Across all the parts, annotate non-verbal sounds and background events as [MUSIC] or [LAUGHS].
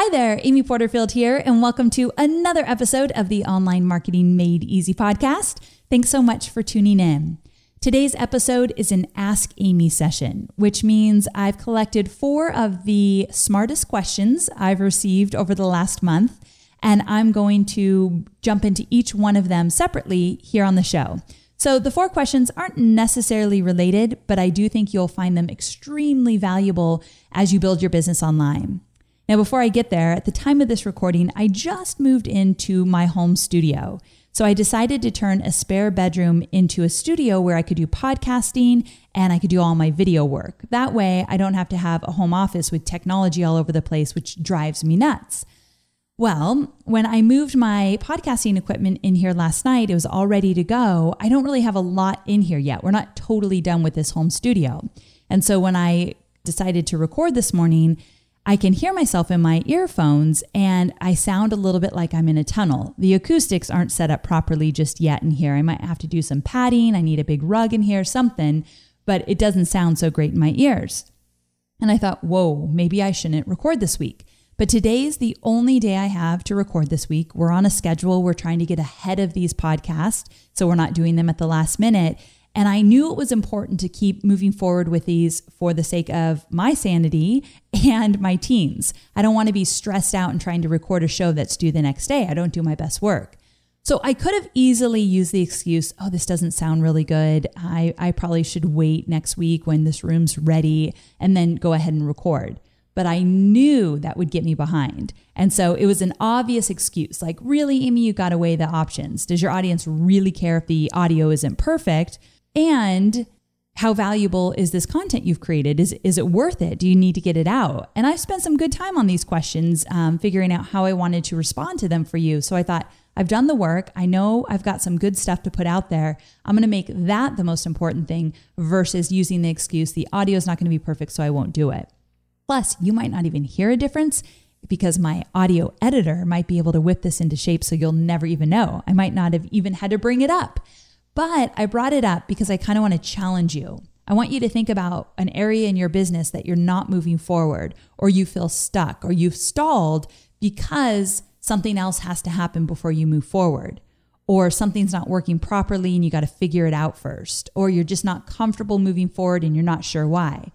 Hi there, Amy Porterfield here, and welcome to another episode of the Online Marketing Made Easy podcast. Thanks so much for tuning in. Today's episode is an Ask Amy session, which means I've collected four of the smartest questions I've received over the last month, and I'm going to jump into each one of them separately here on the show. So the four questions aren't necessarily related, but I do think you'll find them extremely valuable as you build your business online. Now, before I get there, at the time of this recording, I just moved into my home studio. So I decided to turn a spare bedroom into a studio where I could do podcasting and I could do all my video work. That way, I don't have to have a home office with technology all over the place, which drives me nuts. Well, when I moved my podcasting equipment in here last night, it was all ready to go. I don't really have a lot in here yet. We're not totally done with this home studio. And so when I decided to record this morning, I can hear myself in my earphones and I sound a little bit like I'm in a tunnel. The acoustics aren't set up properly just yet in here. I might have to do some padding. I need a big rug in here, something, but it doesn't sound so great in my ears. And I thought, whoa, maybe I shouldn't record this week. But today's the only day I have to record this week. We're on a schedule. We're trying to get ahead of these podcasts. So we're not doing them at the last minute. And I knew it was important to keep moving forward with these for the sake of my sanity [LAUGHS] and my teams. I don't want to be stressed out and trying to record a show that's due the next day. I don't do my best work. So I could have easily used the excuse, oh, this doesn't sound really good. I, I probably should wait next week when this room's ready and then go ahead and record. But I knew that would get me behind. And so it was an obvious excuse like, really, Amy, you got weigh the options. Does your audience really care if the audio isn't perfect? And how valuable is this content you've created? Is, is it worth it? Do you need to get it out? And I've spent some good time on these questions, um, figuring out how I wanted to respond to them for you. So I thought, I've done the work. I know I've got some good stuff to put out there. I'm going to make that the most important thing versus using the excuse, the audio is not going to be perfect, so I won't do it. Plus, you might not even hear a difference because my audio editor might be able to whip this into shape so you'll never even know. I might not have even had to bring it up. But I brought it up because I kind of want to challenge you. I want you to think about an area in your business that you're not moving forward, or you feel stuck, or you've stalled because something else has to happen before you move forward, or something's not working properly and you got to figure it out first, or you're just not comfortable moving forward and you're not sure why.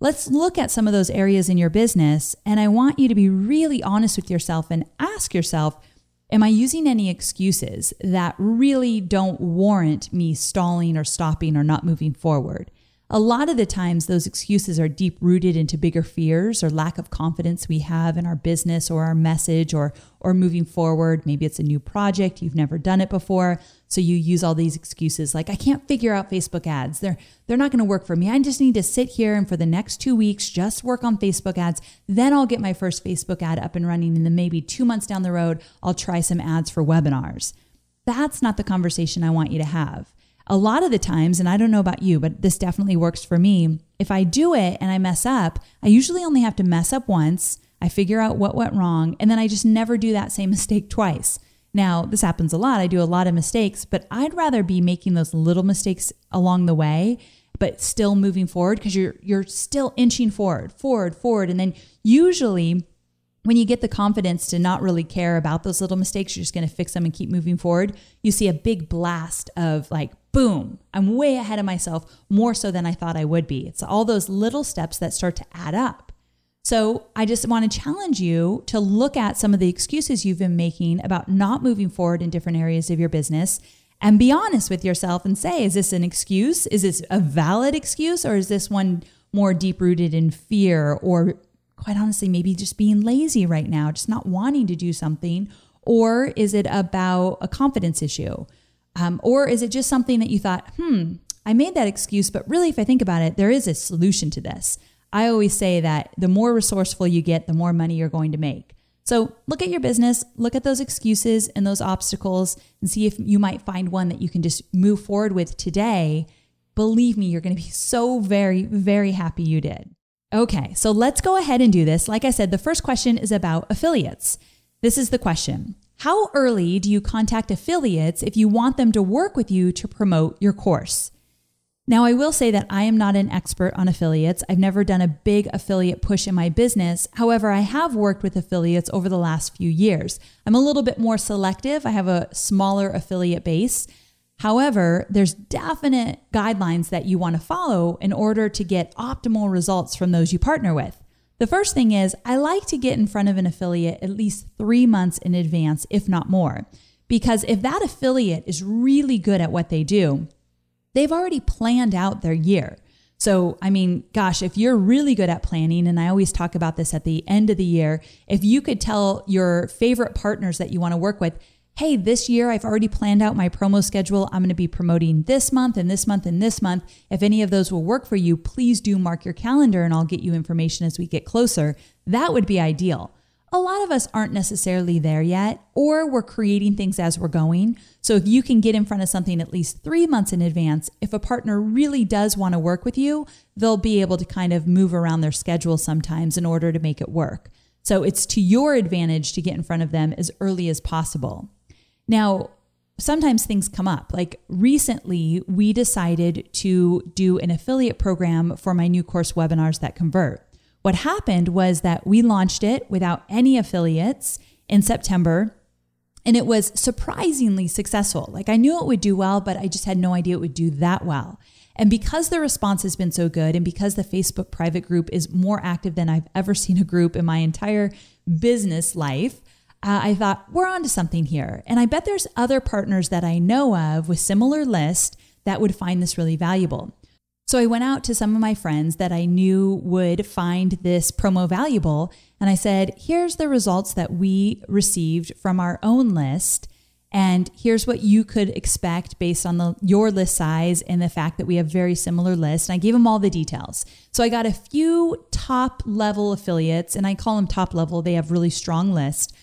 Let's look at some of those areas in your business, and I want you to be really honest with yourself and ask yourself Am I using any excuses that really don't warrant me stalling or stopping or not moving forward? A lot of the times those excuses are deep rooted into bigger fears or lack of confidence we have in our business or our message or or moving forward. Maybe it's a new project, you've never done it before, so you use all these excuses like I can't figure out Facebook ads. They're they're not going to work for me. I just need to sit here and for the next 2 weeks just work on Facebook ads. Then I'll get my first Facebook ad up and running and then maybe 2 months down the road I'll try some ads for webinars. That's not the conversation I want you to have a lot of the times, and I don't know about you, but this definitely works for me. If I do it and I mess up, I usually only have to mess up once. I figure out what went wrong, and then I just never do that same [LAUGHS] mistake twice. Now, this happens a lot. I do a lot of mistakes, but I'd rather be making those little mistakes along the way, but still moving forward because you're you're still inching forward, forward, forward, and then usually when you get the confidence to not really care about those little mistakes, you're just going to fix them and keep moving forward. You see a big blast of like, boom, I'm way ahead of myself, more so than I thought I would be. It's all those little steps that start to add up. So I just want to challenge you to look at some of the excuses you've been making about not moving forward in different areas of your business and be honest with yourself and say, is this an excuse? Is this a valid excuse? Or is this one more deep rooted in fear or quite honestly, maybe just being lazy right now, just not wanting to do something? Or is it about a confidence issue? Um, or is it just something that you thought, hmm, I made that excuse, but really, if I think about it, there is a solution to this. I always say that the more resourceful you get, the more money you're going to make. So look at your business, look at those excuses and those obstacles, and see if you might find one that you can just move forward with today. Believe me, you're going to be so very, very happy you did. Okay, so let's go ahead and do this. Like I said, the first question is about affiliates. This is the question How early do you contact affiliates if you want them to work with you to promote your course? Now, I will say that I am not an expert on affiliates. I've never done a big affiliate push in my business. However, I have worked with affiliates over the last few years. I'm a little bit more selective. I have a smaller affiliate base. However, there's definite guidelines that you want to follow in order to get optimal results from those you partner with. The first thing is, I like to get in front of an affiliate at least three months in advance, if not more. Because if that affiliate is really good at what they do, they've already planned out their year. So, I mean, gosh, if you're really good at planning, and I always talk about this at the end of the year, if you could tell your favorite partners that you want to work with, hey, this year I've already planned out my promo schedule. I'm going to be promoting this month and this month and this month. If any of those will work for you, please do mark your calendar and I'll get you information as we get closer. That would be ideal. A lot of us aren't necessarily there yet, or we're creating things as we're going. So, if you can get in front of something at least three months in advance, if a partner really does want to work with you, they'll be able to kind of move around their schedule sometimes in order to make it work. So, it's to your advantage to get in front of them as early as possible. Now, sometimes things come up. Like recently, we decided to do an affiliate program for my new course webinars that convert. What happened was that we launched it without any affiliates in September. And it was surprisingly successful. Like I knew it would do well, but I just had no idea it would do that well. And because the response has been so good, and because the Facebook private group is more active than I've ever seen a group in my entire business life, uh, I thought, we're onto something here. And I bet there's other partners that I know of with similar list that would find this really valuable. So I went out to some of my friends that I knew would find this promo valuable. And I said, here's the results that we received from our own list. And here's what you could expect based on the, your list size and the fact that we have very similar lists. And I gave them all the details. So I got a few top level affiliates, and I call them top level. They have really strong lists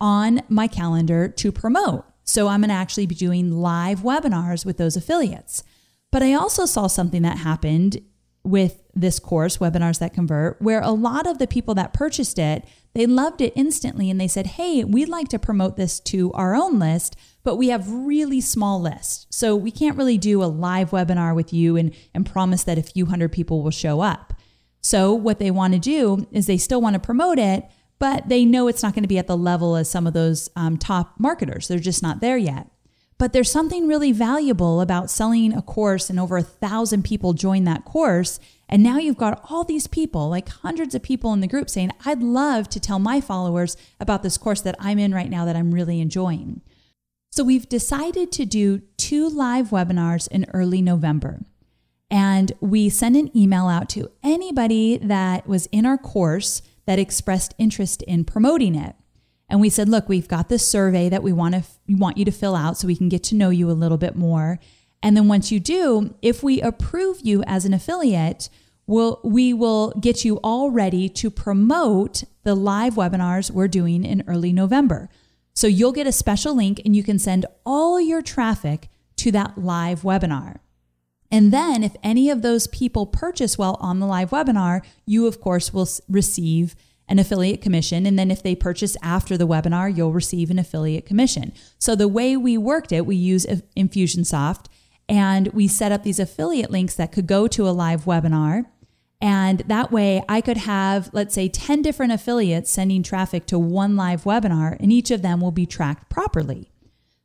on my calendar to promote. So I'm going to actually be doing live webinars with those affiliates. But I also saw something that happened with this course, Webinars That Convert, where a lot of the people that purchased it, they loved it instantly and they said, "Hey, we'd like to promote this to our own list, but we have really small lists. So we can't really do a live webinar with you and and promise that a few hundred people will show up." So what they want to do is they still want to promote it, but they know it's not going to be at the level as some of those um, top marketers. They're just not there yet. But there's something really valuable about selling a course and over a thousand people join that course. And now you've got all these people, like hundreds of people in the group saying, I'd love to tell my followers about this course that I'm in right now that I'm really enjoying. So we've decided to do two live webinars in early November. And we sent an email out to anybody that was in our course that expressed interest in promoting it. And we said, look, we've got this survey that we want to we want you to fill out so we can get to know you a little bit more. And then once you do, if we approve you as an affiliate, we'll, we will get you all ready to promote the live webinars we're doing in early November. So you'll get a special link and you can send all your traffic to that live webinar. And then if any of those people purchase while on the live webinar, you of course will receive an affiliate commission. And then if they purchase after the webinar, you'll receive an affiliate commission. So the way we worked it, we use Infusionsoft and we set up these affiliate links that could go to a live webinar. And that way I could have, let's say, 10 different affiliates sending traffic to one live webinar, and each of them will be tracked properly.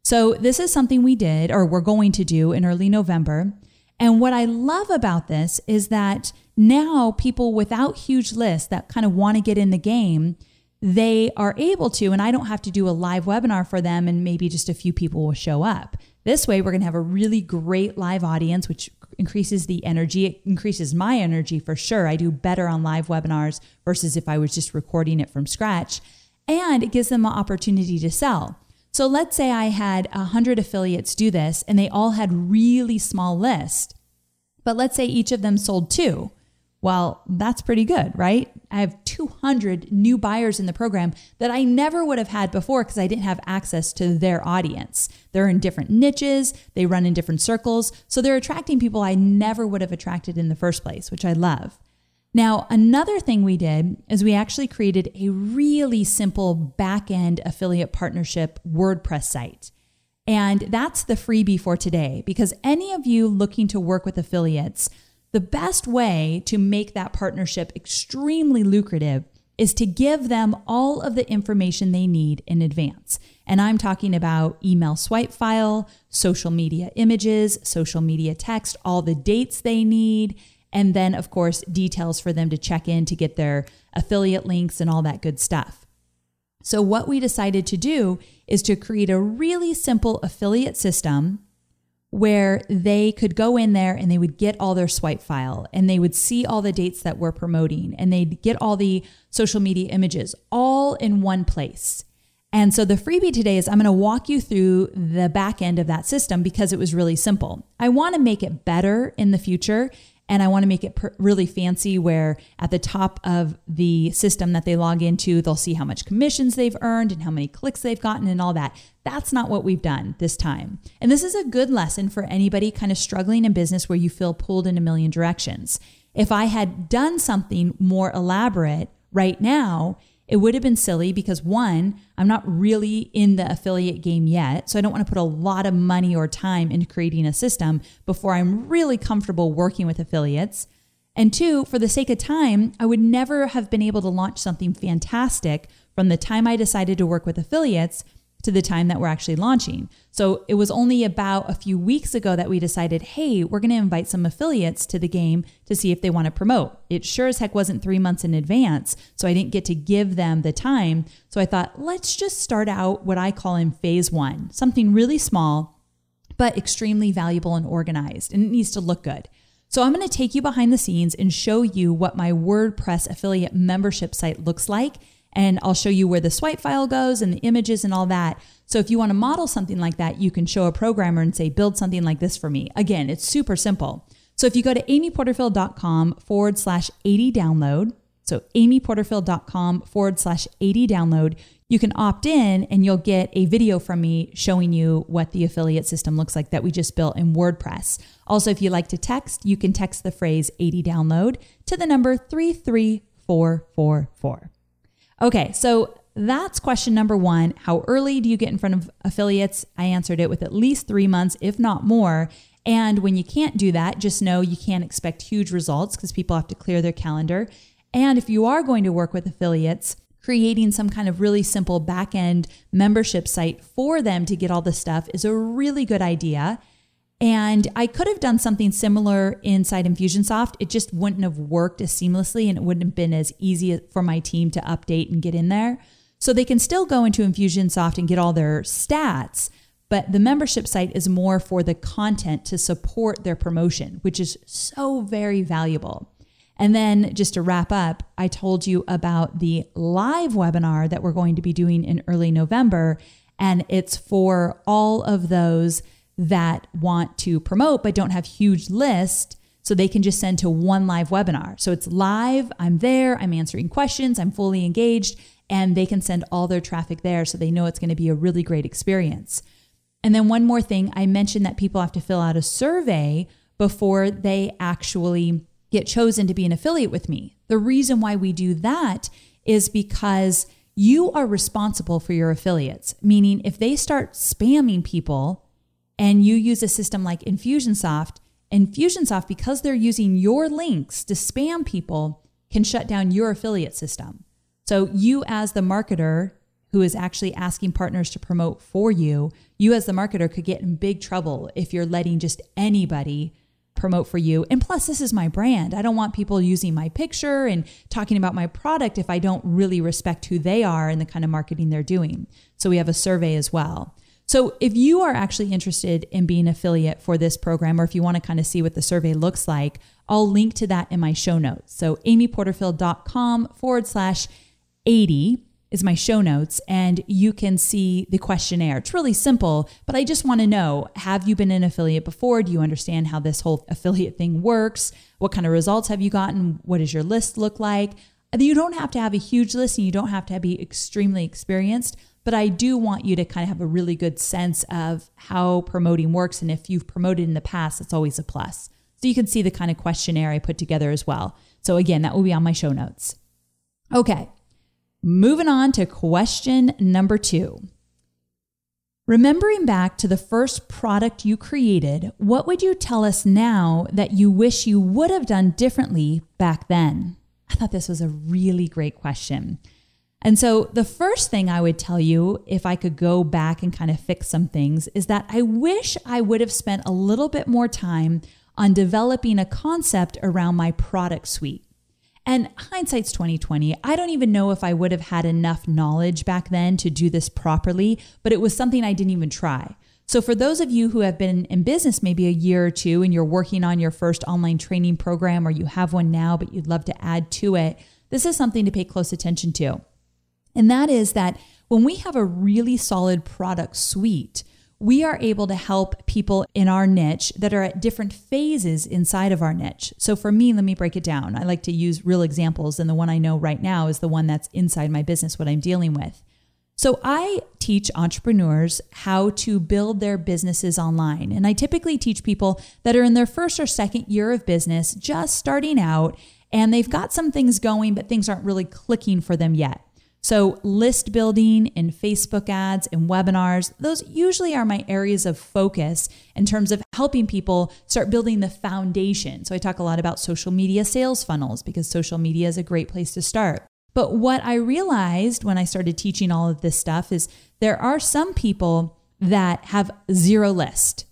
So, this is something we did or we're going to do in early November. And what I love about this is that now people without huge lists that kind of want to get in the game, they are able to, and I don't have to do a live webinar for them, and maybe just a few people will show up. This way, we're going to have a really great live audience, which increases the energy. It increases my energy for sure. I do better on live webinars versus if I was just recording it from scratch. And it gives them an opportunity to sell. So let's say I had 100 affiliates do this and they all had really small list. But let's say each of them sold two. Well, that's pretty good, right? I have 200 new buyers in the program that I never would have had before because I didn't have access to their audience. They're in different niches, they run in different circles. So they're attracting people I never would have attracted in the first place, which I love. Now, another thing we did is we actually created a really simple back end affiliate partnership WordPress site. And that's the freebie for today because any of you looking to work with affiliates, the best way to make that partnership extremely lucrative is to give them all of the information they need in advance. And I'm talking about email swipe file, social media images, social media text, all the dates they need, and then, of course, details for them to check in to get their affiliate links and all that good stuff. So, what we decided to do is to create a really simple affiliate system where they could go in there and they would get all their swipe file and they would see all the dates that we're promoting and they'd get all the social media images all in one place. And so the freebie today is I'm going to walk you through the back end of that system because it was really simple. I want to make it better in the future and I want to make it per- really fancy where at the top of the system that they log into, they'll see how much commissions they've earned and how many clicks they've gotten and all that. That's not what we've done this time. And this is a good lesson for anybody kind of struggling in business where you feel pulled in a million directions. If I had done something more elaborate right now, it would have been silly because one, I'm not really in the affiliate game yet. So I don't want to put a lot of money or time into creating a system before I'm really comfortable working with affiliates. And two, for the sake of time, I would never have been able to launch something fantastic from the time I decided to work with affiliates to the time that we're actually launching. So it was only about a few weeks ago that we decided, hey, we're going to invite some affiliates to the game to see if they want to promote. It sure as heck wasn't three months in advance, so I didn't get to give them the time. So I thought, let's just start out what I call in phase one, something really small, but extremely valuable and organized, and it needs to look good. So I'm going to take you behind the scenes and show you what my WordPress affiliate membership site looks like and I'll show you where the swipe file goes and the images and all that. So if you want to model something like that, you can show a programmer and say, build something like this for me. Again, it's super simple. So if you go to amyporterfield.com forward slash 80 download, so amyporterfield.com forward slash 80 download, you can opt in and you'll get a video from me showing you what the affiliate system looks like that we just built in WordPress. Also, if you like to text, you can text the phrase 80 download to the number 33444. Okay, so that's question number one. How early do you get in front of affiliates? I answered it with at least three months, if not more. And when you can't do that, just know you can't expect huge results because people have to clear their calendar. And if you are going to work with affiliates, creating some kind of really simple back end membership site for them to get all the stuff is a really good idea. And I could have done something similar inside Infusionsoft. It just wouldn't have worked as seamlessly and it wouldn't have been as easy for my team to update and get in there. So they can still go into Infusionsoft and get all their stats, but the membership site is more for the content to support their promotion, which is so very valuable. And then just to wrap up, I told you about the live webinar that we're going to be doing in early November. And it's for all of those that want to promote but don't have huge list so they can just send to one live webinar. So it's live, I'm there, I'm answering questions, I'm fully engaged, and they can send all their traffic there so they know it's going to be a really great experience. And then one more thing, I mentioned that people have to fill out a survey before they actually get chosen to be an affiliate with me. The reason why we do that is because you are responsible for your affiliates, meaning if they start spamming people and you use a system like Infusionsoft, Infusionsoft, because they're using your links to spam people, can shut down your affiliate system. So you, as the marketer who is actually asking partners to promote for you, you, as the marketer, could get in big trouble if you're letting just anybody promote for you. And plus, this is my brand. I don't want people using my picture and talking about my product if I don't really respect who they are and the kind of marketing they're doing. So we have a survey as well. So if you are actually interested in being affiliate for this program, or if you want to kind of see what the survey looks like, I'll link to that in my show notes. So amyporterfield.com forward slash 80 is my show notes and you can see the questionnaire. It's really simple, but I just want to know have you been an affiliate before? Do you understand how this whole affiliate thing works? What kind of results have you gotten? What does your list look like? You don't have to have a huge list and you don't have to be extremely experienced, but I do want you to kind of have a really good sense of how promoting works. And if you've promoted in the past, it's always a plus. So you can see the kind of questionnaire I put together as well. So again, that will be on my show notes. Okay. Moving on to question number two. Remembering back to the first product you created, what would you tell us now that you wish you would have done differently back then? I thought this was a really great question. And so, the first thing I would tell you, if I could go back and kind of fix some things, is that I wish I would have spent a little bit more time on developing a concept around my product suite. And hindsight's 2020. I don't even know if I would have had enough knowledge back then to do this properly, but it was something I didn't even try. So, for those of you who have been in business maybe a year or two and you're working on your first online training program or you have one now, but you'd love to add to it, this is something to pay close attention to. And that is that when we have a really solid product suite, we are able to help people in our niche that are at different phases inside of our niche. So for me, let me break it down. I like to use real examples, and the one I know right now is the one that's inside my business, what I'm dealing with. So I teach entrepreneurs how to build their businesses online. And I typically teach people that are in their first or second year of business, just starting out, and they've got some things going, but things aren't really clicking for them yet. So, list building and Facebook ads and webinars, those usually are my areas of focus in terms of helping people start building the foundation. So, I talk a lot about social media sales funnels because social media is a great place to start. But what I realized when I started teaching all of this stuff is there are some people that have zero list.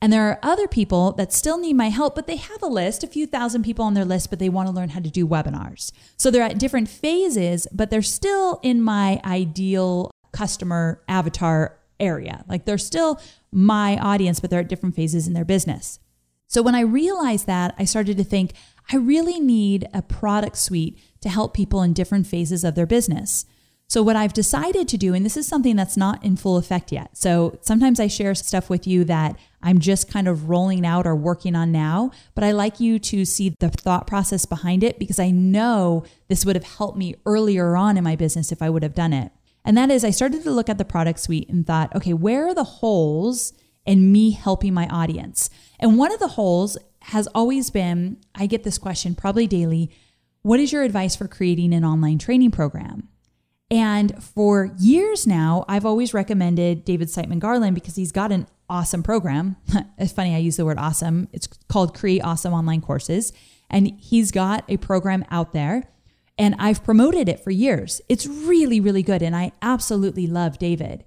And there are other people that still need my help, but they have a list, a few thousand people on their list, but they want to learn how to do webinars. So they're at different phases, but they're still in my ideal customer avatar area. Like they're still my audience, but they're at different phases in their business. So when I realized that, I started to think, I really need a product suite to help people in different phases of their business. So, what I've decided to do, and this is something that's not in full effect yet. So, sometimes I share stuff with you that I'm just kind of rolling out or working on now, but I like you to see the thought process behind it because I know this would have helped me earlier on in my business if I would have done it. And that is, I started to look at the product suite and thought, okay, where are the holes in me helping my audience? And one of the holes has always been I get this question probably daily what is your advice for creating an online training program? And for years now, I've always recommended David Siteman Garland because he's got an awesome program. [LAUGHS] it's funny, I use the word awesome. It's called Create Awesome Online Courses. And he's got a program out there, and I've promoted it for years. It's really, really good. And I absolutely love David.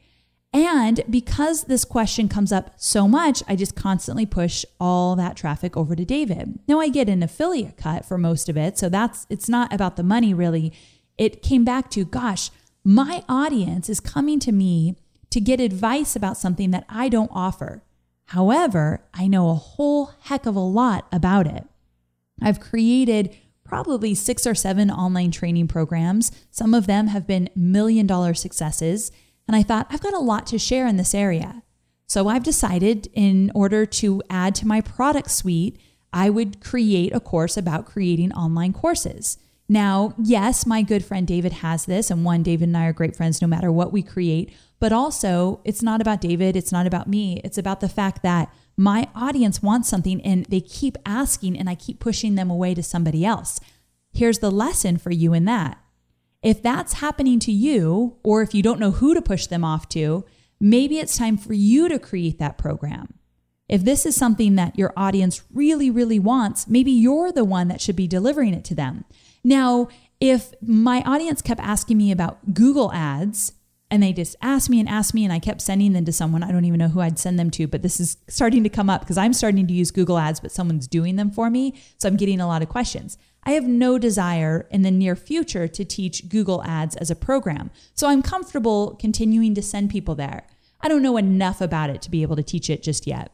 And because this question comes up so much, I just constantly push all that traffic over to David. Now I get an affiliate cut for most of it. So that's, it's not about the money really it came back to, gosh, my audience is coming to me to get advice about something that I don't offer. However, I know a whole heck of a lot about it. I've created probably six or seven online training programs. Some of them have been million dollar successes. And I thought, I've got a lot to share in this area. So I've decided in order to add to my product suite, I would create a course about creating online courses. Now, yes, my good friend David has this, and one, David and I are great friends no matter what we create. But also, it's not about David, it's not about me. It's about the fact that my audience wants something and they keep asking, and I keep pushing them away to somebody else. Here's the lesson for you in that. If that's happening to you, or if you don't know who to push them off to, maybe it's time for you to create that program. If this is something that your audience really, really wants, maybe you're the one that should be delivering it to them. Now, if my audience kept asking me about Google ads and they just asked me and asked me and I kept sending them to someone, I don't even know who I'd send them to, but this is starting to come up because I'm starting to use Google ads, but someone's doing them for me. So I'm getting a lot of questions. I have no desire in the near future to teach Google ads as a program. So I'm comfortable continuing to send people there. I don't know enough about it to be able to teach it just yet.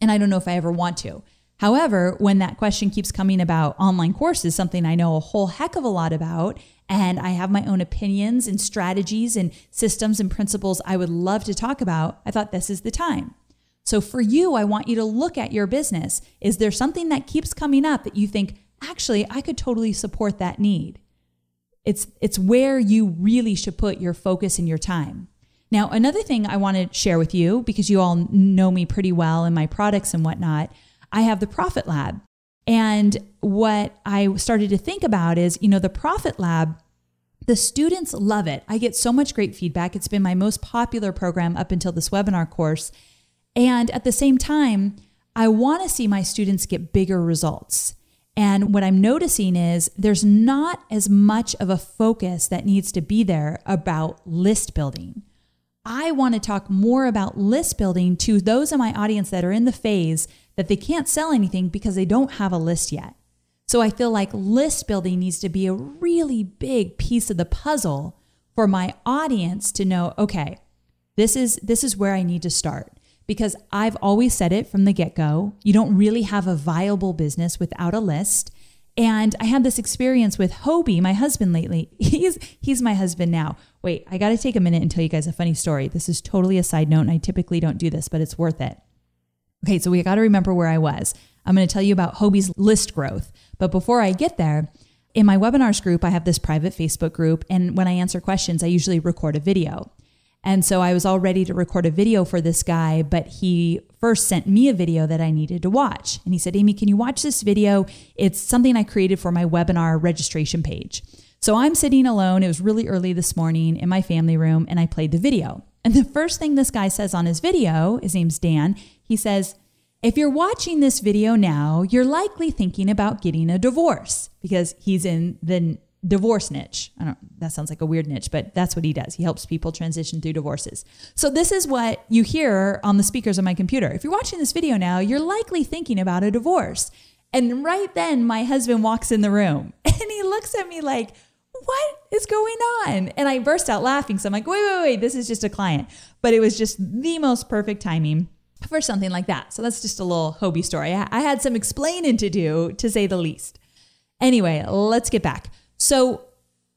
And I don't know if I ever want to. However, when that question keeps coming about online courses, something I know a whole heck of a lot about, and I have my own opinions and strategies and systems and principles I would love to talk about, I thought this is the time. So for you, I want you to look at your business. Is there something that keeps coming up that you think, actually, I could totally support that need? It's, it's where you really should put your focus and your time. Now, another thing I want to share with you, because you all know me pretty well and my products and whatnot, I have the Profit Lab. And what I started to think about is, you know, the Profit Lab, the students love it. I get so much great feedback. It's been my most popular program up until this webinar course. And at the same time, I want to see my students get bigger results. And what I'm noticing is there's not as much of a focus that needs to be there about list building. I want to talk more about list building to those in my audience that are in the phase that they can't sell anything because they don't have a list yet. So I feel like list building needs to be a really big piece of the puzzle for my audience to know, okay, this is this is where I need to start because I've always said it from the get-go, you don't really have a viable business without a list. And I had this experience with Hobie, my husband lately. [LAUGHS] He's he's my husband now. Wait, I got to take a minute and tell you guys a funny story. This is totally a side note and I typically don't do this, but it's worth it. Okay, so we got to remember where I was. I'm going to tell you about Hobie's list growth. But before I get there, in my webinars group, I have this private Facebook group. And when I answer questions, I usually record a video. And so I was all ready to record a video for this guy, but he first sent me a video that I needed to watch. And he said, Amy, can you watch this video? It's something I created for my webinar registration page. So I'm sitting alone. It was really early this morning in my family room, and I played the video. And the first thing this guy says on his video, his name's Dan, he says, if you're watching this video now, you're likely thinking about getting a divorce because he's in the divorce niche. I don't that sounds like a weird niche, but that's what he does. He helps people transition through divorces. So this is what you hear on the speakers of my computer. If you're watching this video now, you're likely thinking about a divorce. And right then my husband walks in the room [LAUGHS] and he looks at me like, "What is going on?" And I burst out laughing. So I'm like, "Wait, wait, wait, this is just a client." But it was just the most perfect timing for something like that. So that's just a little Hobie story. I had some explaining to do, to say the least. Anyway, let's get back. So,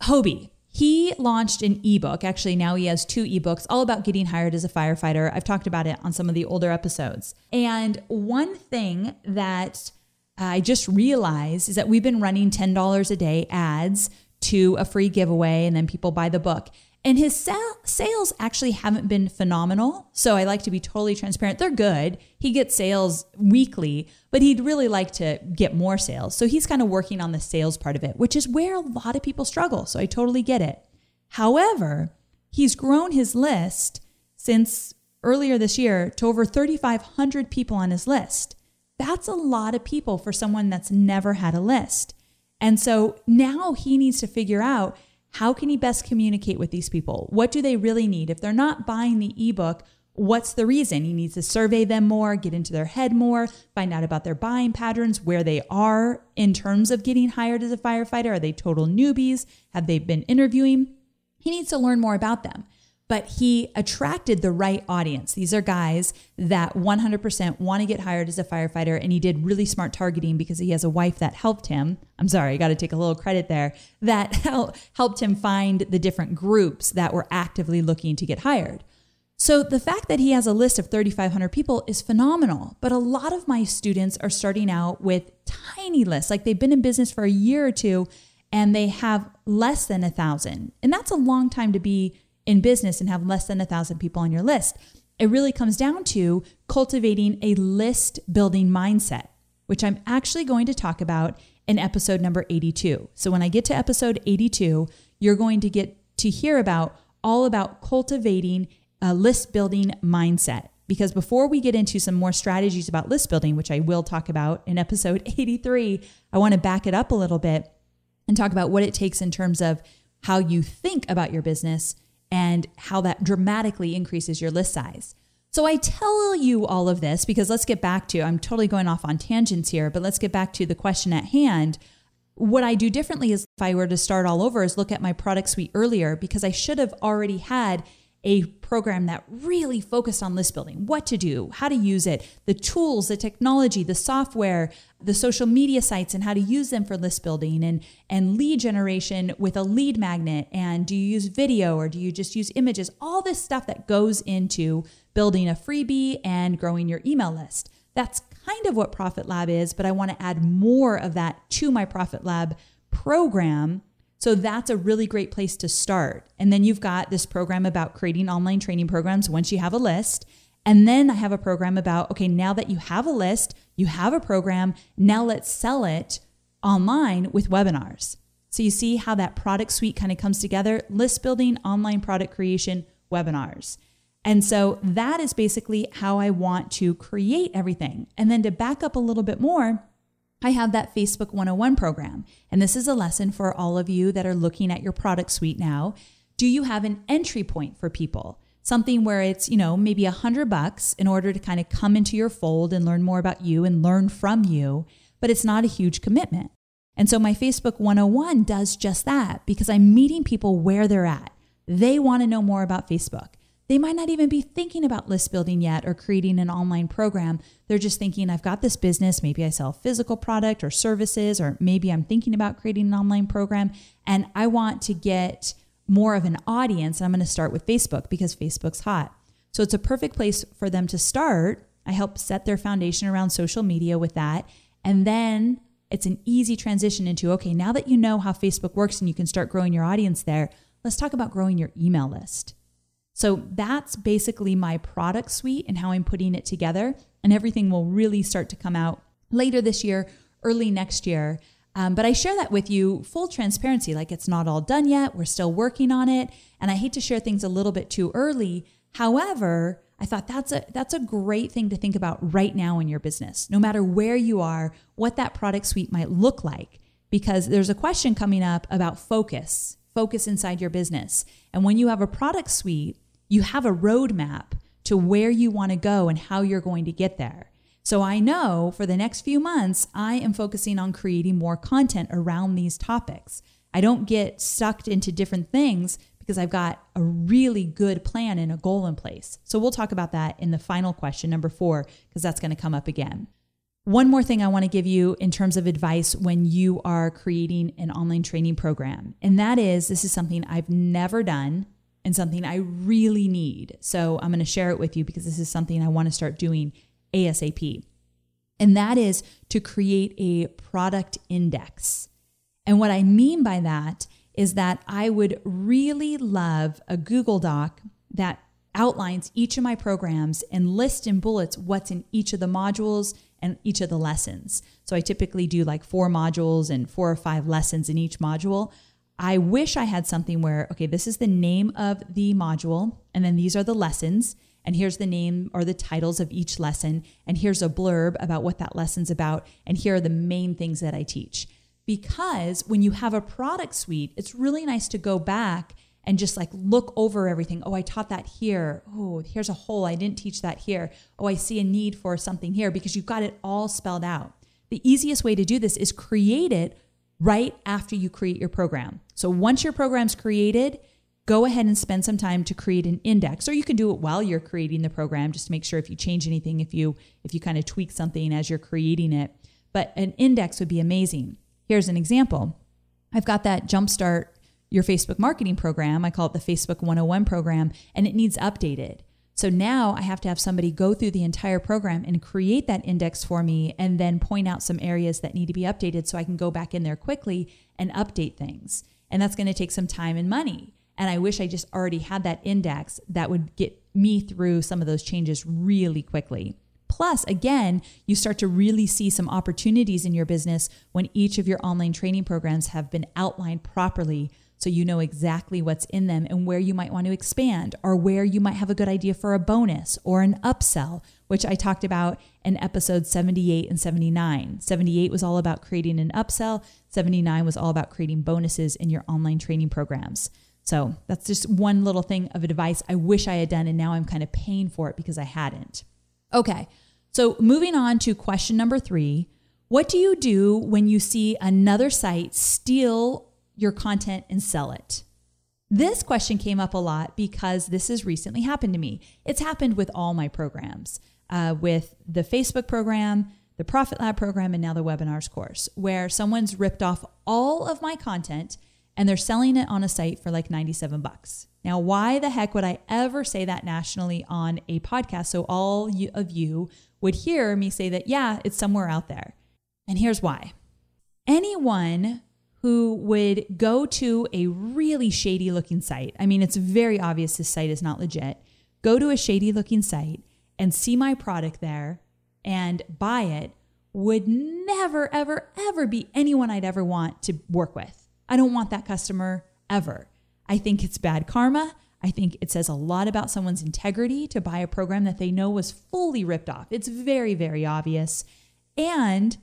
Hobie, he launched an ebook. Actually, now he has two ebooks all about getting hired as a firefighter. I've talked about it on some of the older episodes. And one thing that I just realized is that we've been running $10 a day ads to a free giveaway, and then people buy the book. And his sal- sales actually haven't been phenomenal. So I like to be totally transparent. They're good. He gets sales weekly, but he'd really like to get more sales. So he's kind of working on the sales part of it, which is where a lot of people struggle. So I totally get it. However, he's grown his list since earlier this year to over 3,500 people on his list. That's a lot of people for someone that's never had a list. And so now he needs to figure out how can he best communicate with these people? What do they really need? If they're not buying the ebook, what's the reason? He needs to survey them more, get into their head more, find out about their buying patterns, where they are in terms of getting hired as a firefighter. Are they total newbies? Have they been interviewing? He needs to learn more about them. But he attracted the right audience. These are guys that 100% want to get hired as a firefighter. And he did really smart targeting because he has a wife that helped him. I'm sorry, I got to take a little credit there, that helped him find the different groups that were actively looking to get hired. So the fact that he has a list of 3,500 people is phenomenal. But a lot of my students are starting out with tiny lists, like they've been in business for a year or two and they have less than a thousand. And that's a long time to be in business and have less than a thousand people on your list. It really comes down to cultivating a list building mindset, which I'm actually going to talk about in episode number 82. So when I get to episode 82, you're going to get to hear about all about cultivating a list building mindset. Because before we get into some more strategies about list building, which I will talk about in episode [LAUGHS] 83, I want to back it up a little bit and talk about what it takes in terms of how you think about your business and how that dramatically increases your list size. So I tell you all of this because let's get back to, I'm totally going off on tangents here, but let's get back to the question at hand. What I do differently is if I were to start all over is look at my product suite earlier because I should have already had a program that really focused on list building, what to do, how to use it, the tools, the technology, the software, the social media sites and how to use them for list building and and lead generation with a lead magnet and do you use video or do you just use images? All this stuff that goes into building a freebie and growing your email list. That's kind of what Profit Lab is, but I want to add more of that to my Profit Lab program so that's a really great place to start. And then you've got this program about creating online training programs once you have a list. And then I have a program about, okay, now that you have a list, you have a program, now let's sell it online with webinars. So you see how that product suite kind of comes together list building, online product creation, webinars. And so that is basically how I want to create everything. And then to back up a little bit more, I have that Facebook 101 program. And this is a lesson for all of you that are looking at your product suite now. Do you have an entry point for people? Something where it's, you know, maybe a hundred bucks in order to kind of come into your fold and learn more about you and learn from you, but it's not a huge commitment. And so my Facebook 101 does just that because I'm meeting people where they're at. They want to know more about Facebook. They might not even be thinking about list building yet or creating an online program. They're just thinking, I've got this business. Maybe I sell physical product or services, or maybe I'm thinking about creating an online program and I want to get more of an audience. I'm going to start with Facebook because Facebook's hot. So it's a perfect place for them to start. I help set their foundation around social media with that. And then it's an easy transition into okay, now that you know how Facebook works and you can start growing your audience there, let's talk about growing your email list. So that's basically my product suite and how I'm putting it together. And everything will really start to come out later this year, early next year. Um, but I share that with you full transparency. Like it's not all done yet. We're still working on it. And I hate to share things a little bit too early. However, I thought that's a that's a great thing to think about right now in your business. No matter where you are, what that product suite might look like because there's a question coming up about focus, focus inside your business. And when you have a product suite, you have a roadmap to where you want to go and how you're going to get there. So I know for the next few months, I am focusing on creating more content around these topics. I don't get sucked into different things because I've got a really good plan and a goal in place. So we'll talk about that in the final question, number four, because that's going to come up again. One more thing I want to give you in terms of advice when you are creating an online training program, and that is this is something I've never done and something I really need. So I'm going to share it with you because this is something I want to start doing ASAP. And that is to create a product index. And what I mean by that is that I would really love a Google Doc that outlines each of my programs and list in bullets what's in each of the modules and each of the lessons. So I typically do like four modules and four or five lessons in each module. I wish I had something where, okay, this is the name of the module, and then these are the lessons, and here's the name or the titles of each lesson, and here's a blurb about what that lesson's about, and here are the main things that I teach. Because when you have a product suite, it's really nice to go back and just like look over everything. Oh, I taught that here. Oh, here's a hole. I didn't teach that here. Oh, I see a need for something here because you've got it all spelled out. The easiest way to do this is create it right after you create your program. So once your program's created, go ahead and spend some time to create an index or you can do it while you're creating the program just to make sure if you change anything if you if you kind of tweak something as you're creating it. But an index would be amazing. Here's an example. I've got that jumpstart your facebook marketing program. I call it the facebook 101 program and it needs updated so now I have to have somebody go through the entire program and create that index for me and then point out some areas that need to be updated so I can go back in there quickly and update things. And that's going to take some time and money. And I wish I just already had that index that would get me through some of those changes really quickly. Plus, again, you start to really see some opportunities in your business when each of your online training programs have been outlined properly so you know exactly what's in them and where you might want to expand or where you might have a good idea for a bonus or an upsell, which I talked about in episode 78 and 79. 78 was all about creating an upsell, 79 was all about creating bonuses in your online training programs. So that's just one little thing of advice I wish I had done, and now I'm kind of paying for it because I hadn't. Okay, so moving on to question number three What do you do when you see another site steal your content and sell it? This question came up a lot because this has recently happened to me. It's happened with all my programs, uh, with the Facebook program, the Profit Lab program, and now the webinars course, where someone's ripped off all of my content and they're selling it on a site for like 97 bucks. Now, why the heck would I ever say that nationally on a podcast so all of you would hear me say that, yeah, it's somewhere out there? And here's why. Anyone who would go to a really shady looking site, I mean, it's very obvious this site is not legit, go to a shady looking site and see my product there and buy it would never, ever, ever be anyone I'd ever want to work with. I don't want that customer ever. I think it's bad karma. I think it says a lot about someone's integrity to buy a program that they know was fully ripped off. It's very, very obvious. And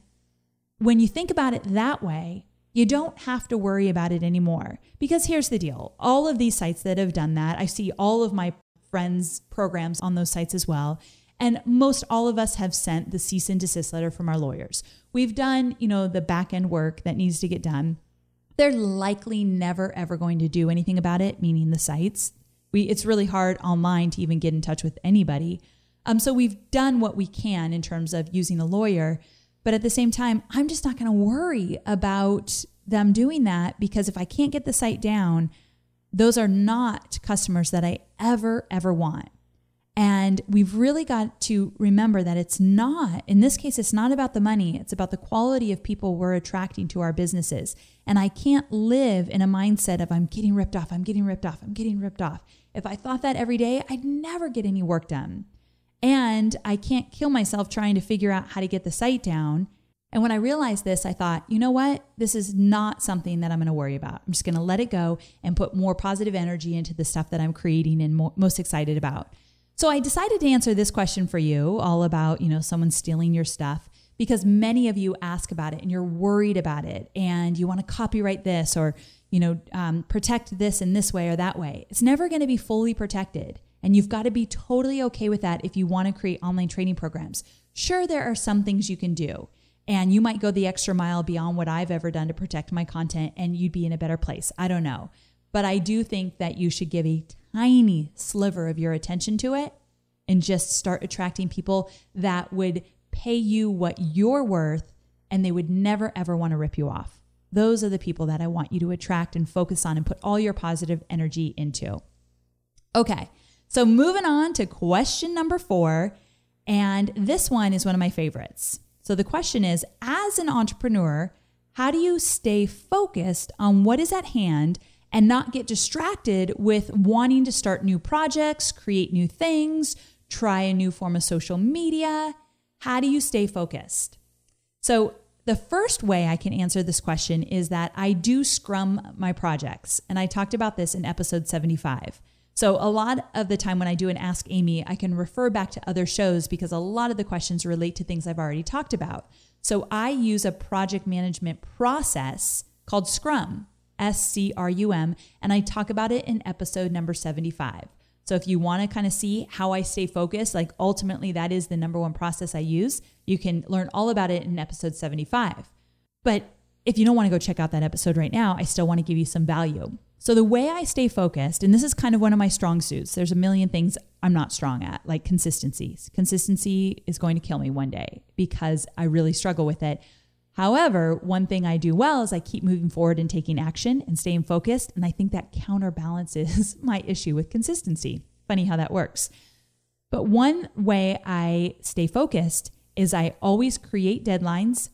when you think about it that way, you don't have to worry about it anymore. Because here's the deal all of these sites that have done that, I see all of my friends' programs on those sites as well. And most all of us have sent the cease and desist letter from our lawyers. We've done, you know, the back end work that needs to get done they're likely never ever going to do anything about it, meaning the sites. We it's really hard online to even get in touch with anybody. Um, so we've done what we can in terms of using a lawyer, but at the same time, I'm just not going to worry about them doing that because if I can't get the site down, those are not customers that I ever ever want. And we've really got to remember that it's not, in this case, it's not about the money. It's about the quality of people we're attracting to our businesses. And I can't live in a mindset of I'm getting ripped off, I'm getting ripped off, I'm getting ripped off. If I thought that every day, I'd never get any work done. And I can't kill myself trying to figure out how to get the site down. And when I realized this, I thought, you know what? This is not something that I'm going to worry about. I'm just going to let it go and put more positive energy into the stuff that I'm creating and mo- most excited about. So I decided to answer this question for you all about, you know, someone stealing your stuff because many of you ask about it and you're worried about it and you want to copyright this or, you know, um, protect this in this way or that way. It's never going to be fully protected. And you've got to be totally okay with that if you want to create online training programs. Sure, there are some things you can do. And you might go the extra mile beyond what I've ever done to protect my content and you'd be in a better place. I don't know. But I do think that you should give a tiny sliver of your attention to it and just start attracting people that would pay you what you're worth and they would never ever want to rip you off. Those are the people that I want you to attract and focus on and put all your positive energy into. Okay, so moving on to question number four. And this one is one of my favorites. So the question is As an entrepreneur, how do you stay focused on what is at hand and not get distracted with wanting to start new projects, create new things, try a new form of social media? How do you stay focused? So, the first way I can answer this question is that I do scrum my projects. And I talked about this in episode 75. So, a lot of the time when I do an Ask Amy, I can refer back to other shows because a lot of the questions relate to things I've already talked about. So, I use a project management process called Scrum. S C R U M, and I talk about it in episode number 75. So if you want to kind of see how I stay focused, like ultimately that is the number one process I use, you can learn all about it in episode 75. But if you don't want to go check out that episode right now, I still want to give you some value. So the way I stay focused, and this is kind of one of my strong suits, there's a million things I'm not strong at, like consistencies. Consistency is going to kill me one day because I really struggle with it. However, one thing I do well is I keep moving forward and taking action and staying focused. And I think that counterbalances [LAUGHS] my issue with consistency. Funny how that works. But one way I stay focused is I always create deadlines.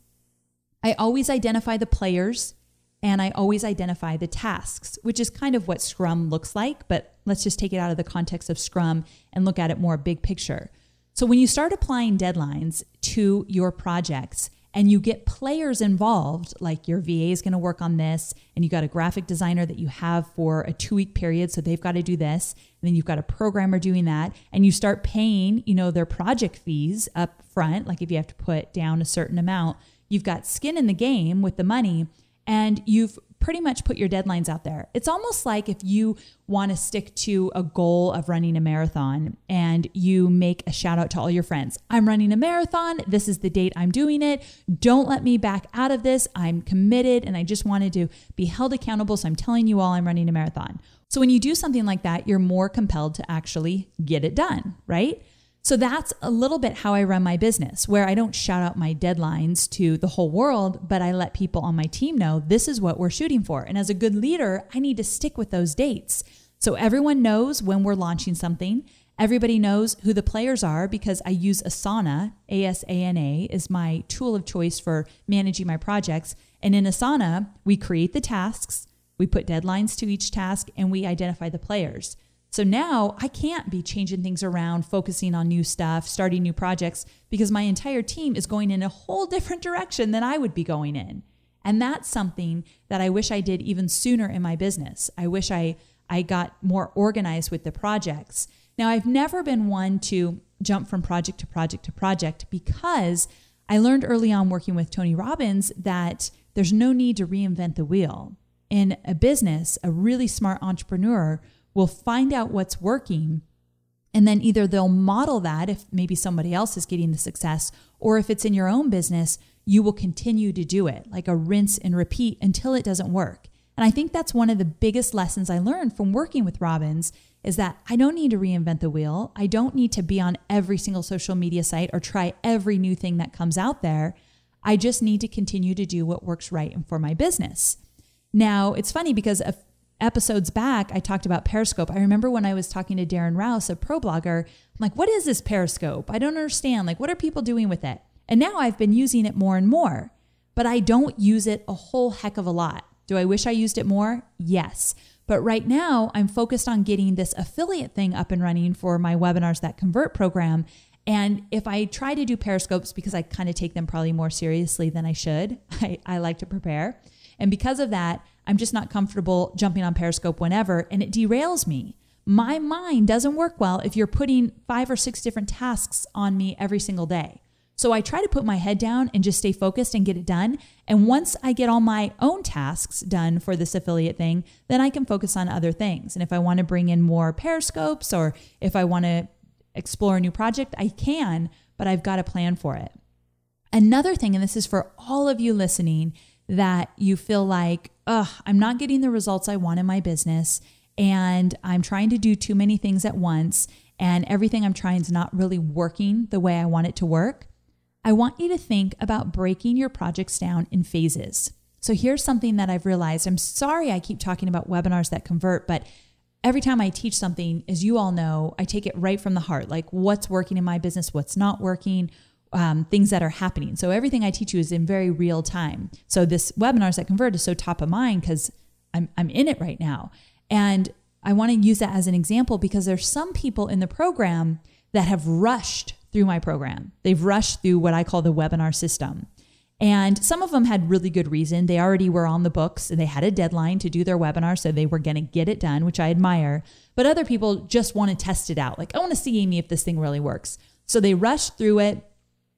I always identify the players and I always identify the tasks, which is kind of what Scrum looks like, but let's just take it out of the context of Scrum and look at it more big picture. So when you start applying deadlines to your projects and you get players involved, like your VA is going to work on this, and you got a graphic designer that you have for a two week period, so they've got to do this, and then you've got a programmer doing that, and you start paying, you know, their project fees up front, like if you have to put down a certain amount, you've got skin in the game with the money and you've pretty much put your deadlines out there. It's almost like if you want to stick to a goal of running a marathon and you make a shout out to all your friends. I'm running a marathon. This is the date I'm doing it. Don't let me back out of this. I'm committed and I just wanted to be held accountable. So I'm telling you all I'm running a marathon. So when you do something like that, you're more compelled to actually get it done, right? So that's a little bit how I run my business, where I don't shout out my deadlines to the whole world, but I let people on my team know this is what we're shooting for. And as a good leader, I need to stick with those dates. So everyone knows when we're launching something. Everybody knows who the players are because I use Asana. A-S-A-N-A is my tool of choice for managing my projects. And in Asana, we create the tasks, we put deadlines to each task, and we identify the players. So now I can't be changing things around, focusing on new stuff, starting new projects, because my entire team is going in a whole different direction than I would be going in. And that's something that I wish I did even sooner in my business. I wish I, I got more organized with the projects. Now, I've never been one to jump from project to project to project because I learned early on working with Tony Robbins that there's no need to reinvent the wheel. In a business, a really smart entrepreneur will find out what's working. And then either they'll model that if maybe somebody else is getting the success, or if it's in your own business, you will continue to do it like a rinse and repeat until it doesn't work. And I think that's one of the biggest lessons I learned from working with Robbins is that I don't need to reinvent the wheel. I don't need to be on every single social media site or try every new thing that comes out there. I just need to continue to do what works right and for my business. Now, it's funny because a episodes back, I talked about Periscope. I remember when I was talking to Darren Rowse, a pro blogger, I'm like, what is this Periscope? I don't understand. Like, what are people doing with it? And now I've been using it more and more, but I don't use it a whole heck of a lot. Do I wish I used it more? Yes. But right now, I'm focused on getting this affiliate thing up and running for my webinars that convert program. And if I try to do periscopes because I kind of take them probably more seriously than I should, [LAUGHS] I, I like to prepare. And because of that, I'm just not comfortable jumping on Periscope whenever, and it derails me. My mind doesn't work well if you're putting five or six different tasks on me every single day. So I try to put my head down and just stay focused and get it done. And once I get all my own tasks done for this affiliate thing, then I can focus on other things. And if I want to bring in more periscopes or if I want to explore a new project, I can, but I've got a plan for it. Another thing, and this is for all of you listening, that you feel like, ugh, I'm not getting the results I want in my business and I'm trying to do too many things at once and everything I'm trying is not really working the way I want it to work, I want you to think about breaking your projects down in phases. So here's something that I've realized. I'm sorry I keep talking about webinars that convert, but every time I teach something, as you all know, I take it right from the heart like what's working in my business, what's not working, um, things that are happening. So everything I teach you is in very real time. So this webinars that convert is so top of mind because I'm I'm in it right now, and I want to use that as an example because there's some people in the program that have rushed through my program. They've rushed through what I call the webinar system. And some of them had really good reason. They already were on the books and they had a deadline to do their webinar, so they were going to get it done, which I admire. But other people just want to test it out. Like, I want to see Amy if this thing really works. So they rushed through it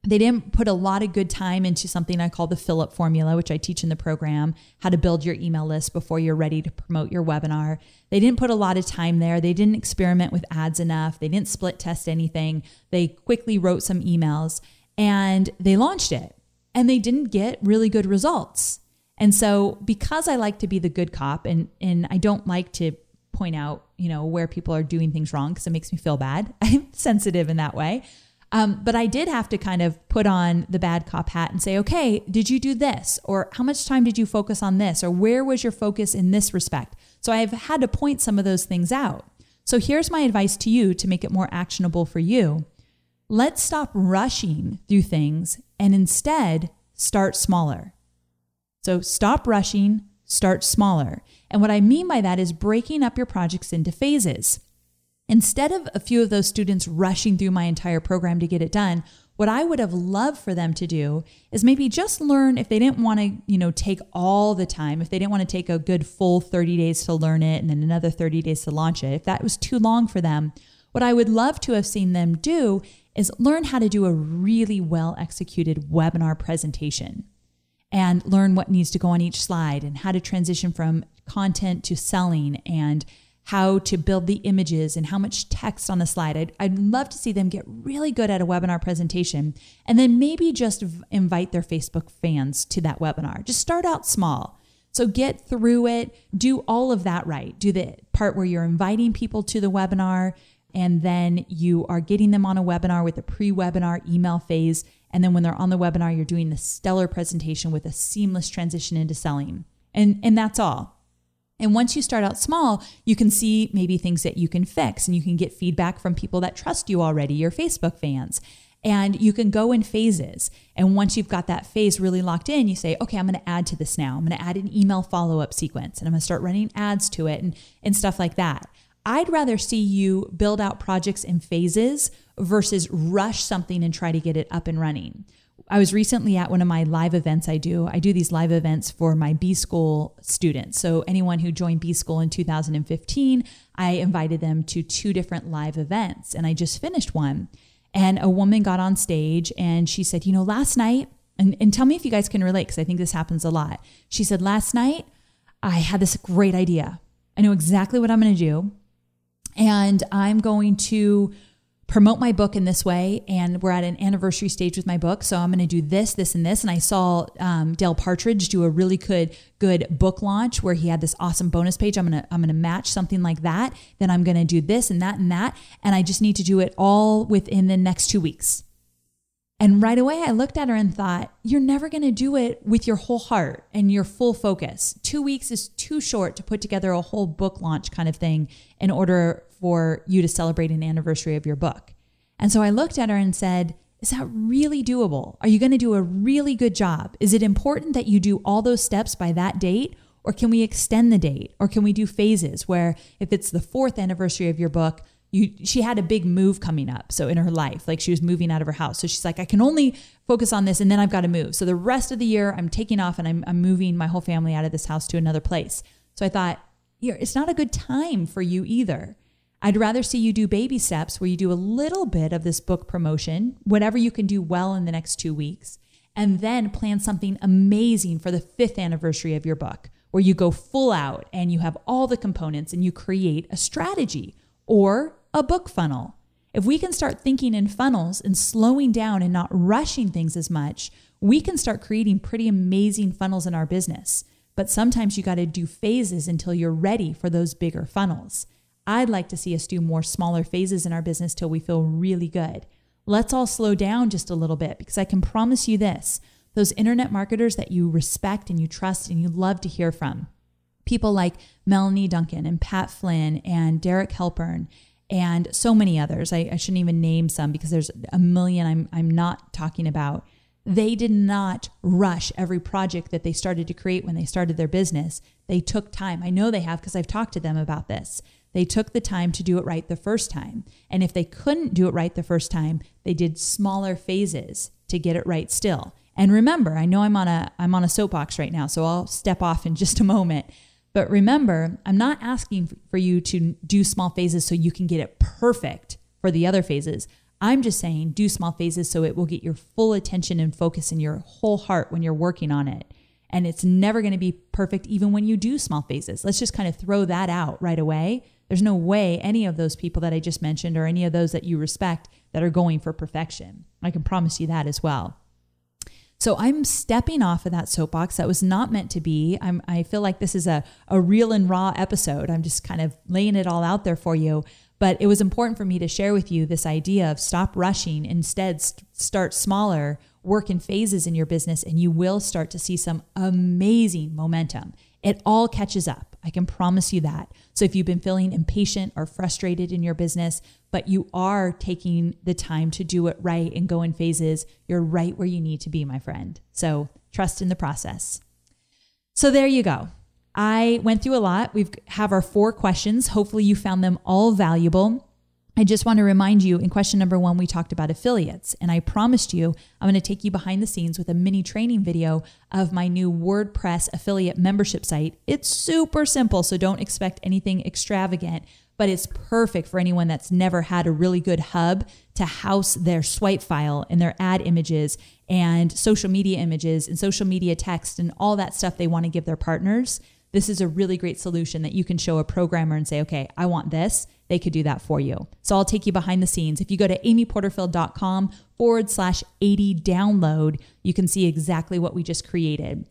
they didn't put a lot of good time into something I call the up formula, which I teach in the program, how to build your email list before you're ready to promote your webinar. They didn't put a lot of time there. They didn't experiment with ads enough. They didn't split test anything. They quickly wrote some emails and they launched it and they didn't get really good results. And so because I like to be the good cop and and I don't like to point out, you know, where people are doing things wrong because it makes me feel bad. [LAUGHS] I'm sensitive in that way. Um, but I did have to kind of put on the bad cop hat and say, okay, did you do this? Or how much time did you focus on this? Or where was your focus in this respect? So I've had to point some of those things out. So here's my advice to you to make it more actionable for you. Let's stop rushing through things and instead start smaller. So stop rushing, start smaller. And what I mean by that is breaking up your projects into phases. Instead of a few of those students rushing through my entire program to get it done, what I would have loved for them to do is maybe just learn if they didn't want to, you know, take all the time, if they didn't want to take a good full 30 days to learn it and then another 30 days to launch it, if that was too long for them, what I would love to have seen them do is learn how to do a really well executed webinar presentation and learn what needs to go on each slide and how to transition from content to selling and how to build the images and how much text on the slide. I'd, I'd love to see them get really good at a webinar presentation and then maybe just v- invite their Facebook fans to that webinar. Just start out small. So get through it, do all of that right. Do the part where you're inviting people to the webinar and then you are getting them on a webinar with a pre webinar email phase. And then when they're on the webinar, you're doing the stellar presentation with a seamless transition into selling. And, and that's all. And once you start out small, you can see maybe things that you can fix and you can get feedback from people that trust you already, your Facebook fans. And you can go in phases. And once you've got that phase really locked in, you say, okay, I'm going to add to this now. I'm going to add an email follow up sequence and I'm going to start running ads to it and, and stuff like that. I'd rather see you build out projects in phases versus rush something and try to get it up and running. I was recently at one of my live events I do. I do these live events for my B School students. So, anyone who joined B School in 2015, I invited them to two different live events, and I just finished one. And a woman got on stage and she said, You know, last night, and, and tell me if you guys can relate, because I think this happens a lot. She said, Last night, I had this great idea. I know exactly what I'm going to do. And I'm going to promote my book in this way. And we're at an anniversary stage with my book. So I'm going to do this, this, and this. And I saw um, Dale Partridge do a really good, good book launch where he had this awesome bonus page. I'm going to, I'm going to match something like that. Then I'm going to do this and that and that. And I just need to do it all within the next two weeks. And right away, I looked at her and thought, you're never going to do it with your whole heart and your full focus. Two weeks is too short to put together a whole book launch kind of thing in order for you to celebrate an anniversary of your book. And so I looked at her and said, Is that really doable? Are you going to do a really good job? Is it important that you do all those steps by that date? Or can we extend the date? Or can we do phases where if it's the fourth anniversary of your book, you she had a big move coming up so in her life like she was moving out of her house so she's like i can only focus on this and then i've got to move so the rest of the year i'm taking off and i'm, I'm moving my whole family out of this house to another place so i thought it's not a good time for you either i'd rather see you do baby steps where you do a little bit of this book promotion whatever you can do well in the next two weeks and then plan something amazing for the fifth anniversary of your book where you go full out and you have all the components and you create a strategy or a book funnel. If we can start thinking in funnels and slowing down and not rushing things as much, we can start creating pretty amazing funnels in our business. But sometimes you got to do phases until you're ready for those bigger funnels. I'd like to see us do more smaller phases in our business till we feel really good. Let's all slow down just a little bit because I can promise you this those internet marketers that you respect and you trust and you love to hear from, people like Melanie Duncan and Pat Flynn and Derek Halpern and so many others. I, I, shouldn't even name some because there's a million I'm, I'm not talking about. They did not rush every project that they started to create when they started their business. They took time. I know they have because I've talked to them about this. They took the time to do it right the first time. And if they couldn't do it right the first time, they did smaller phases to get it right still. And remember, I know I'm on a I'm on a soapbox right now, so I'll step off in [LAUGHS] just a moment. But remember, I'm not asking for you to do small phases so you can get it perfect for the other phases. I'm just saying do small phases so it will get your full attention and focus in your whole heart when you're working on it. And it's never going to be perfect even when you do small phases. Let's just kind of throw that out right away. There's no way any of those people that I just mentioned or any of those that you respect that are going for perfection. I can promise you that as well. So I'm stepping off of that soapbox that was not meant to be. I'm, I feel like this is a, a real and raw episode. I'm just kind of laying it all out there for you. But it was important for me to share with you this idea of stop rushing, instead, st- start smaller, work in phases in your business, and you will start to see some amazing momentum. It all catches up. I can promise you that. So if you've been feeling impatient or frustrated in your business, but you are taking the time to do it right and go in phases, you're right where you need to be, my friend. So trust in the process. So there you go. I went through a lot. We have our four questions. Hopefully you found them all valuable. I just want to remind you in question number one, we talked about affiliates, and I promised you I'm going to take you behind the scenes with a mini training video of my new WordPress affiliate membership site. It's super simple, so don't expect anything extravagant, but it's perfect for anyone that's never had a really good hub to house their swipe file and their ad images and social media images and social media text and all that stuff they want to give their partners. This is a really great solution that you can show a programmer and say, okay, I want this. They could do that for you. So I'll take you behind the scenes. If you go to amyporterfield.com forward slash 80 download, you can see exactly what we just created.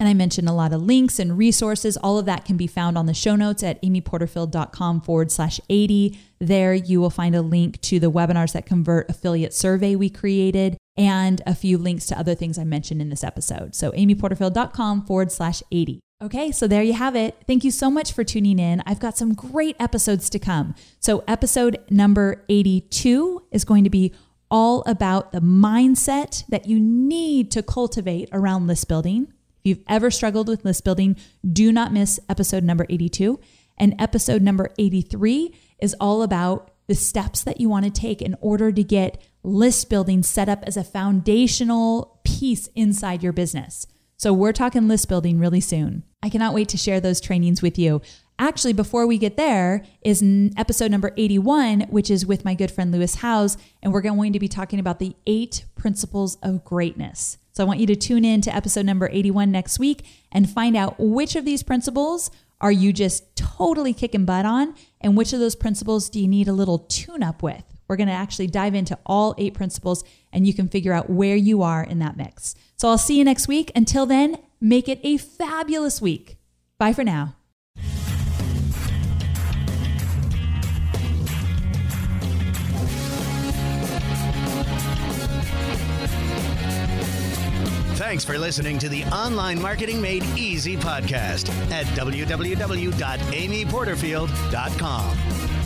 And I mentioned a lot of links and resources. All of that can be found on the show notes at amyporterfield.com forward slash 80. There you will find a link to the webinars that convert affiliate survey we created and a few links to other things I mentioned in this episode. So amyporterfield.com forward slash 80. Okay, so there you have it. Thank you so much for tuning in. I've got some great episodes to come. So, episode number 82 is going to be all about the mindset that you need to cultivate around list building. If you've ever struggled with list building, do not miss episode number 82. And episode number 83 is all about the steps that you want to take in order to get list building set up as a foundational piece inside your business. So we're talking list building really soon. I cannot wait to share those trainings with you. Actually, before we get there, is episode number 81, which is with my good friend Lewis Howes, and we're going to be talking about the eight principles of greatness. So I want you to tune in to episode number 81 next week and find out which of these principles are you just totally kicking butt on, and which of those principles do you need a little tune up with. We're going to actually dive into all eight principles and you can figure out where you are in that mix. So I'll see you next week. Until then, make it a fabulous week. Bye for now. Thanks for listening to the Online Marketing Made Easy podcast at www.amyporterfield.com.